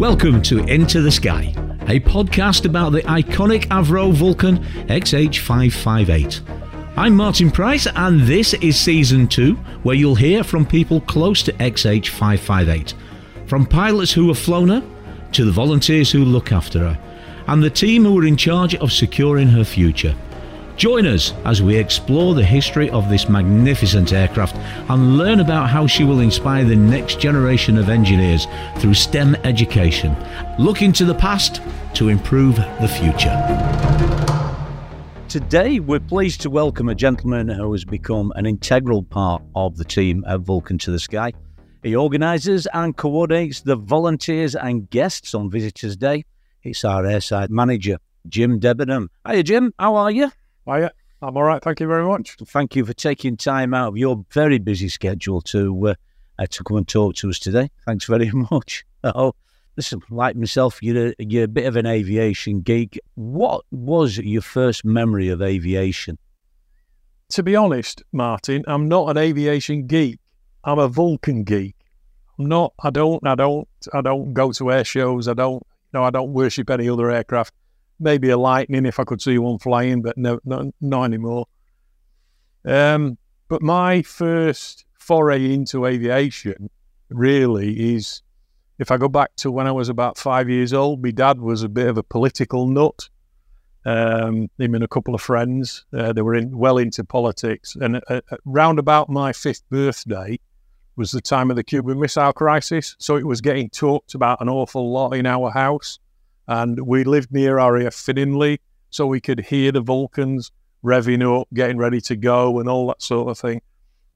Welcome to Into the Sky, a podcast about the iconic Avro Vulcan XH558. I'm Martin Price, and this is season two, where you'll hear from people close to XH558. From pilots who have flown her, to the volunteers who look after her, and the team who are in charge of securing her future. Join us as we explore the history of this magnificent aircraft and learn about how she will inspire the next generation of engineers through STEM education. Look into the past to improve the future. Today, we're pleased to welcome a gentleman who has become an integral part of the team at Vulcan to the Sky. He organises and coordinates the volunteers and guests on Visitors Day. It's our airside manager, Jim Debenham. Hiya, Jim. How are you? Hiya. I'm all right. Thank you very much. Thank you for taking time out of your very busy schedule to uh, uh, to come and talk to us today. Thanks very much. Oh, listen, like myself, you're a, you're a bit of an aviation geek. What was your first memory of aviation? To be honest, Martin, I'm not an aviation geek. I'm a Vulcan geek. I'm not. I don't. I don't. I don't go to air shows. I don't. No, I don't worship any other aircraft maybe a Lightning if I could see one flying, but no, no not anymore. Um, but my first foray into aviation really is if I go back to when I was about five years old, my dad was a bit of a political nut. Um, him and a couple of friends, uh, they were in, well into politics. And uh, uh, round about my fifth birthday was the time of the Cuban Missile Crisis. So it was getting talked about an awful lot in our house and we lived near RAF Finningley, so we could hear the Vulcans revving up, getting ready to go, and all that sort of thing.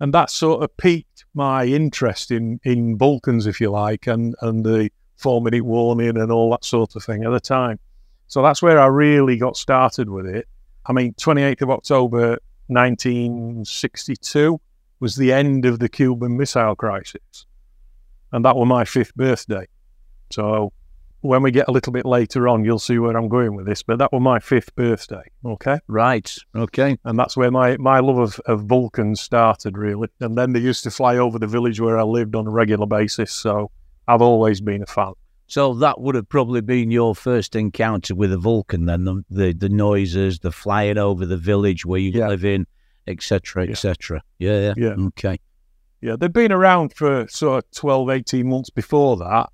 And that sort of piqued my interest in in Vulcans, if you like, and and the four minute warning and all that sort of thing at the time. So that's where I really got started with it. I mean, 28th of October 1962 was the end of the Cuban Missile Crisis, and that was my fifth birthday. So when we get a little bit later on, you'll see where I'm going with this. But that was my fifth birthday. Okay. Right. Okay. And that's where my, my love of, of Vulcans started, really. And then they used to fly over the village where I lived on a regular basis. So I've always been a fan. So that would have probably been your first encounter with a Vulcan, then the the, the noises, the flying over the village where you yeah. live in, etc., etc. Yeah. yeah. Yeah. Okay. Yeah, they've been around for sort of 12, 18 months before that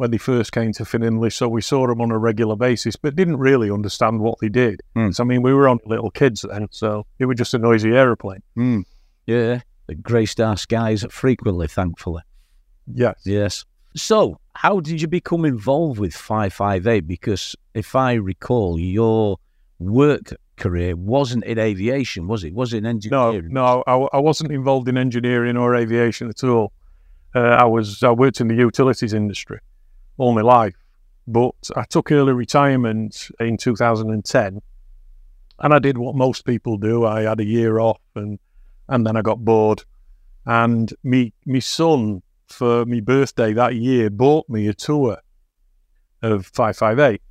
when they first came to Finningley, so we saw them on a regular basis, but didn't really understand what they did. Mm. So, I mean, we were on little kids then, so it was just a noisy aeroplane. Mm. Yeah, the graced our skies frequently, thankfully. Yes. Yes. So, how did you become involved with 558? Because if I recall, your work career wasn't in aviation, was it? Was it in engineering? No, no, I, I wasn't involved in engineering or aviation at all. Uh, I was I worked in the utilities industry my life. But I took early retirement in 2010 and I did what most people do. I had a year off and, and then I got bored. And me, me son, for my birthday that year, bought me a tour of 558.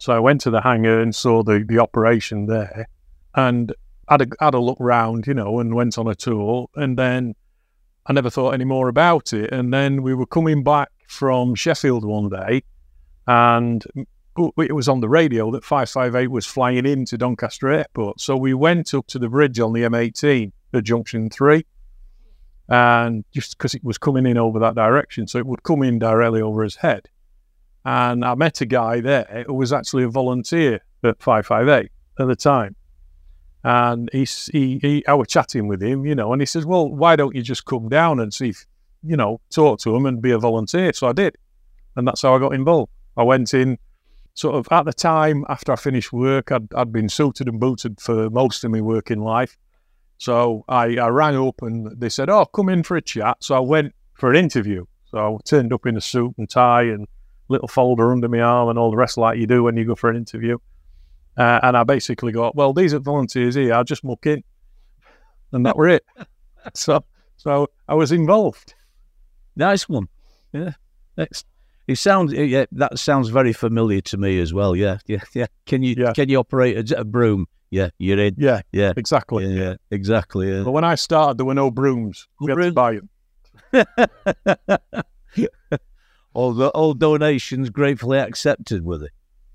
So I went to the hangar and saw the, the operation there and had a, had a look round, you know, and went on a tour. And then I never thought any more about it. And then we were coming back from Sheffield one day, and it was on the radio that 558 was flying into Doncaster Airport. So we went up to the bridge on the M18 at Junction 3, and just because it was coming in over that direction, so it would come in directly over his head. And I met a guy there who was actually a volunteer at 558 at the time. And he, he, he, I was chatting with him, you know, and he says, Well, why don't you just come down and see if you know, talk to them and be a volunteer. So I did. And that's how I got involved. I went in sort of at the time after I finished work, I'd, I'd been suited and booted for most of my working life. So I, I rang up and they said, Oh, come in for a chat. So I went for an interview. So I turned up in a suit and tie and little folder under my arm and all the rest like you do when you go for an interview. Uh, and I basically got, well, these are volunteers here. I'll just muck in. And that were it. so, so I was involved. Nice one. Yeah. Next. It sounds yeah, that sounds very familiar to me as well. Yeah, yeah, yeah. Can you yeah. can you operate a, a, broom? Yeah, you're in. Yeah, yeah, exactly. Yeah, yeah exactly. Yeah. But when I started, there were no brooms. We had to buy them. all the all donations gratefully accepted, were they?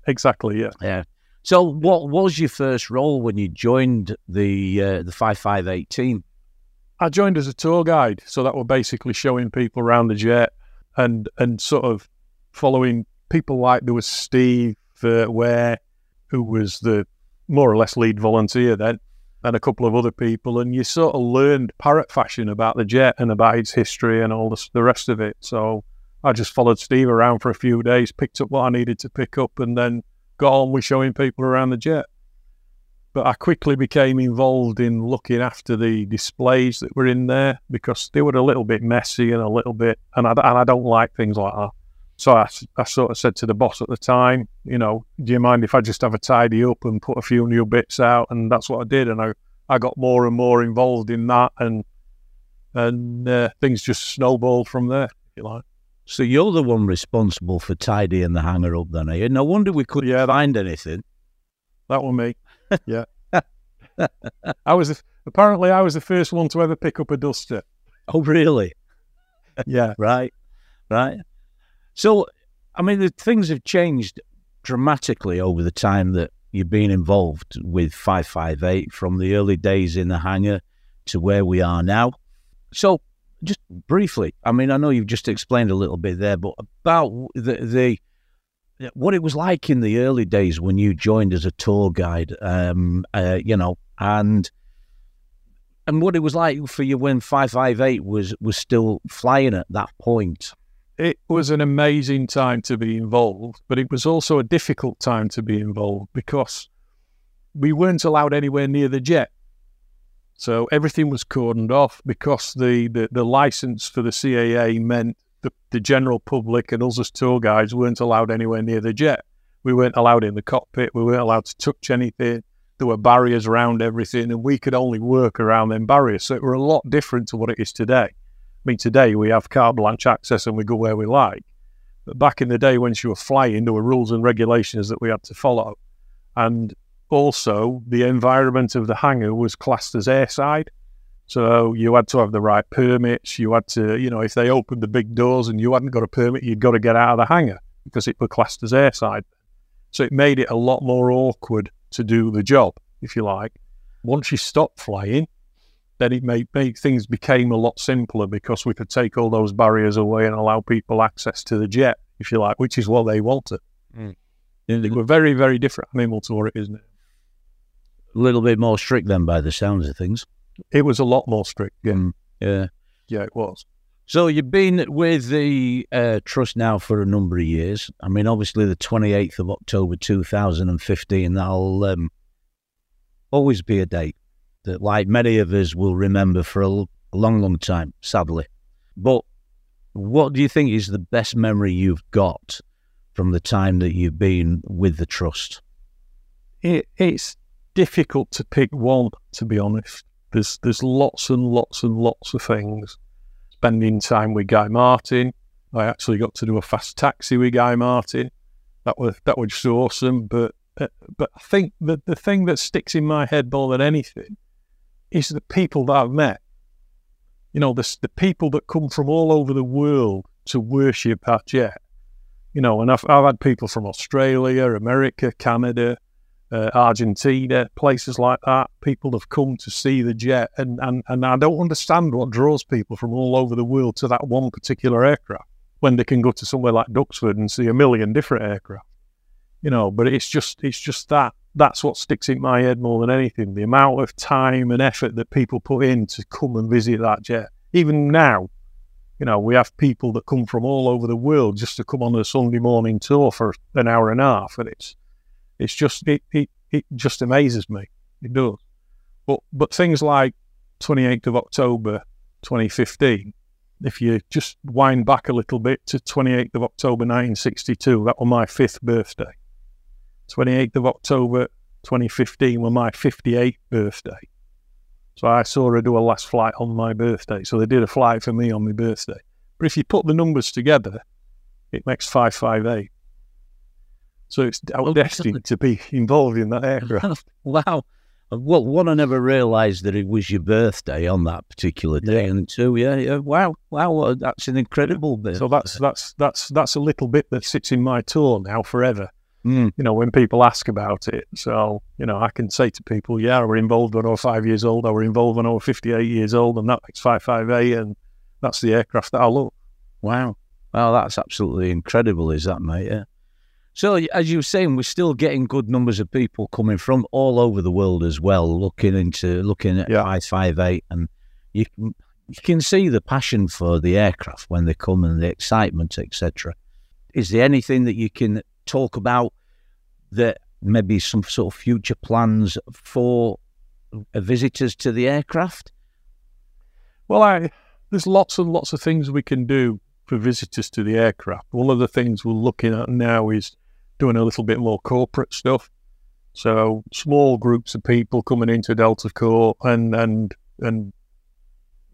Exactly, yeah. Yeah. So, what was your first role when you joined the uh, the five five eight team? I joined as a tour guide, so that were basically showing people around the jet and and sort of following people like there was Steve uh, Ware, who was the more or less lead volunteer then, and a couple of other people, and you sort of learned parrot fashion about the jet and about its history and all the, the rest of it. So I just followed Steve around for a few days, picked up what I needed to pick up, and then got on with showing people around the jet. But I quickly became involved in looking after the displays that were in there because they were a little bit messy and a little bit, and I, and I don't like things like that. So I, I sort of said to the boss at the time, you know, do you mind if I just have a tidy up and put a few new bits out? And that's what I did. And I, I got more and more involved in that, and and uh, things just snowballed from there, if you like. So you're the one responsible for tidying the hangar up, then, are you? No wonder we couldn't Yeah, that- find anything. That was me. Yeah. I was the, apparently I was the first one to ever pick up a duster. Oh, really? Yeah. Right, right. So, I mean, the things have changed dramatically over the time that you've been involved with 558 from the early days in the hangar to where we are now. So, just briefly, I mean, I know you've just explained a little bit there, but about the, the what it was like in the early days when you joined as a tour guide, um, uh, you know, and and what it was like for you when 558 was was still flying at that point. It was an amazing time to be involved, but it was also a difficult time to be involved because we weren't allowed anywhere near the jet. So everything was cordoned off because the, the, the license for the CAA meant the, the general public and us as tour guides weren't allowed anywhere near the jet. We weren't allowed in the cockpit. We weren't allowed to touch anything. There were barriers around everything, and we could only work around them barriers. So it were a lot different to what it is today. I mean, today we have carte blanche access and we go where we like. But back in the day, when you were flying, there were rules and regulations that we had to follow. And also, the environment of the hangar was classed as airside. So you had to have the right permits. You had to, you know, if they opened the big doors and you hadn't got a permit, you'd got to get out of the hangar because it was classed as airside. So it made it a lot more awkward to do the job, if you like. Once you stopped flying, then it made, made things became a lot simpler because we could take all those barriers away and allow people access to the jet, if you like, which is what they wanted. Mm. They were very, very different animal to what it is now. A little bit more strict then, by the sounds of things. It was a lot more strict. Yeah, Mm, yeah. yeah, it was. So you've been with the uh, trust now for a number of years. I mean, obviously, the twenty eighth of October two thousand and fifteen. That'll um, always be a date that, like many of us, will remember for a, l- a long, long time. Sadly, but what do you think is the best memory you've got from the time that you've been with the trust? it, it's difficult to pick one, to be honest. There's there's lots and lots and lots of things. Spending time with Guy Martin. I actually got to do a fast taxi with Guy Martin. That was that was just awesome. But uh, but I think that the thing that sticks in my head more than anything is the people that I've met. You know, the the people that come from all over the world to worship that jet. You know, and I've I've had people from Australia, America, Canada, uh, Argentina, places like that. People have come to see the jet, and, and, and I don't understand what draws people from all over the world to that one particular aircraft when they can go to somewhere like Duxford and see a million different aircraft. You know, but it's just it's just that that's what sticks in my head more than anything. The amount of time and effort that people put in to come and visit that jet. Even now, you know, we have people that come from all over the world just to come on a Sunday morning tour for an hour and a half, and it's it's just it, it it just amazes me. It does. But but things like 28th of October 2015, if you just wind back a little bit to 28th of October 1962, that was my fifth birthday. 28th of October 2015 was my 58th birthday. So I saw her do a last flight on my birthday. So they did a flight for me on my birthday. But if you put the numbers together, it makes 558. So it's I was Well, destined to be involved in that aircraft. wow. Well, one, I never realised that it was your birthday on that particular day, Yeah. and two, yeah, yeah, wow, wow, what- that's an incredible bit. So that's that's that's that's a little bit that sits in my tour now forever. Mm, You know, when people ask about it, so you know, I can say to people, "Yeah, I were involved when I was five years old. I were involved when I was fifty-eight years old, and that makes five five eight, and that's the aircraft that I love." wow, wow, that's absolutely incredible, is that, mate? Yeah. So, as you were saying, we're still getting good numbers of people coming from all over the world as well, looking into looking at Yeah. five five eight, and you can you can see the passion for the aircraft when they come and the excitement, etc. Is there anything that you can talk about that maybe some sort of future plans for visitors to the aircraft? Well, I there's lots and lots of things we can do for visitors to the aircraft. One of the things we're looking at now is doing a little bit more corporate stuff. So small groups of people coming into Delta Corps and and and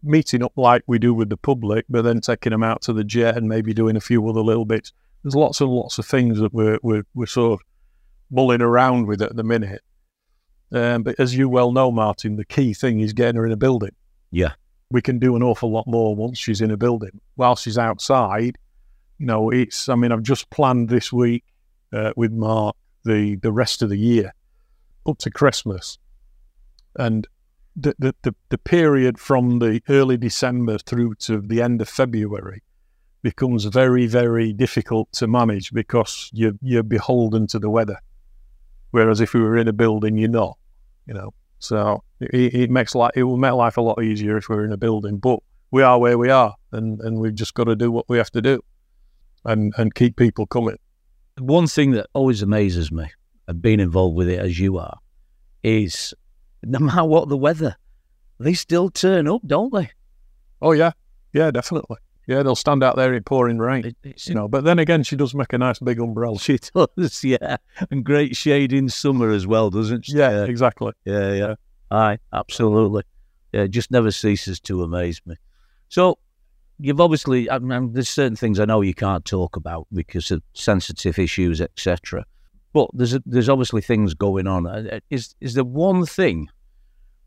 meeting up like we do with the public, but then taking them out to the jet and maybe doing a few other little bits. There's lots and lots of things that we're we're, we're sort of mulling around with at the minute. Um, but as you well know, Martin, the key thing is getting her in a building Yeah, we can do an awful lot more once she's in a building. While she's outside, you know, it's. I mean, I've just planned this week uh, with Mark the the rest of the year up to Christmas, and the, the the the period from the early December through to the end of February becomes very very difficult to manage because you're you're beholden to the weather. Whereas if we were in a building, you're not. You know, so it, it makes life it will make life a lot easier if we're in a building. But we are where we are, and, and we've just got to do what we have to do, and and keep people coming. One thing that always amazes me, and being involved with it as you are, is no matter what the weather, they still turn up, don't they? Oh yeah, yeah, definitely. Yeah, they'll stand out there in pouring rain, It- it's, you know. But then again, she does make a nice big umbrella. she does, yeah, and great shade in summer as well, doesn't she? Yeah, exactly. yeah, yeah. Aye, absolutely. Yeah, it just never ceases to amaze me. So, you've obviously, I mean, there's certain things I know you can't talk about because of sensitive issues, etc. But there's a, there's obviously things going on. Uh, Is is there one thing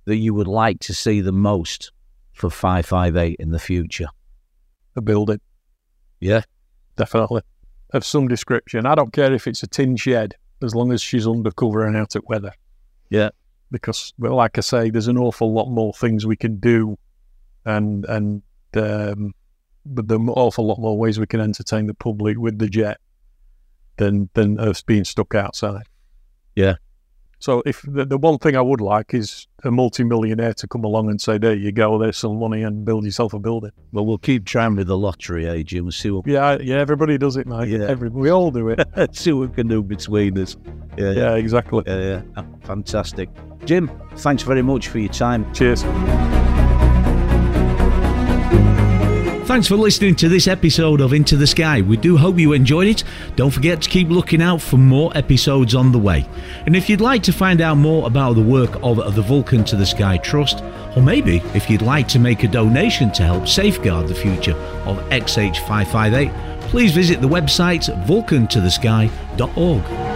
that you would like to see the most for five five eight in the future? A building, Yeah, definitely, of some description. I don't care if it's a tin shed, as long as she's undercover and out at weather. Yeah. because well, like I say, there's an awful lot more things we can do, and and um, but there are an awful lot more ways we can entertain the public with the jet than than us being stuck outside. Yeah. So if the, the one thing I would like is a multi-millionaire to come along and say, "There you go, there's some money, and build yourself a building." well, we'll keep trying with the lottery, eh, Jim? and see what Yeah, yeah, everybody does it, mate. Yeah. Every, we all do it. see what we can do between us. Yeah, yeah, yeah, exactly. yeah, yeah. Ah, fantastic, Jim. Thanks very much for your time. Cheers. Thanks for listening to this episode of Into the Sky. We do hope you enjoyed it. Don't forget to keep looking out for more episodes on the way. And if you'd like to find out more about the work of the Vulcan to the Sky Trust, or maybe if you'd like to make a donation to help safeguard the future of XH558, please visit the website vulcantothesky.org.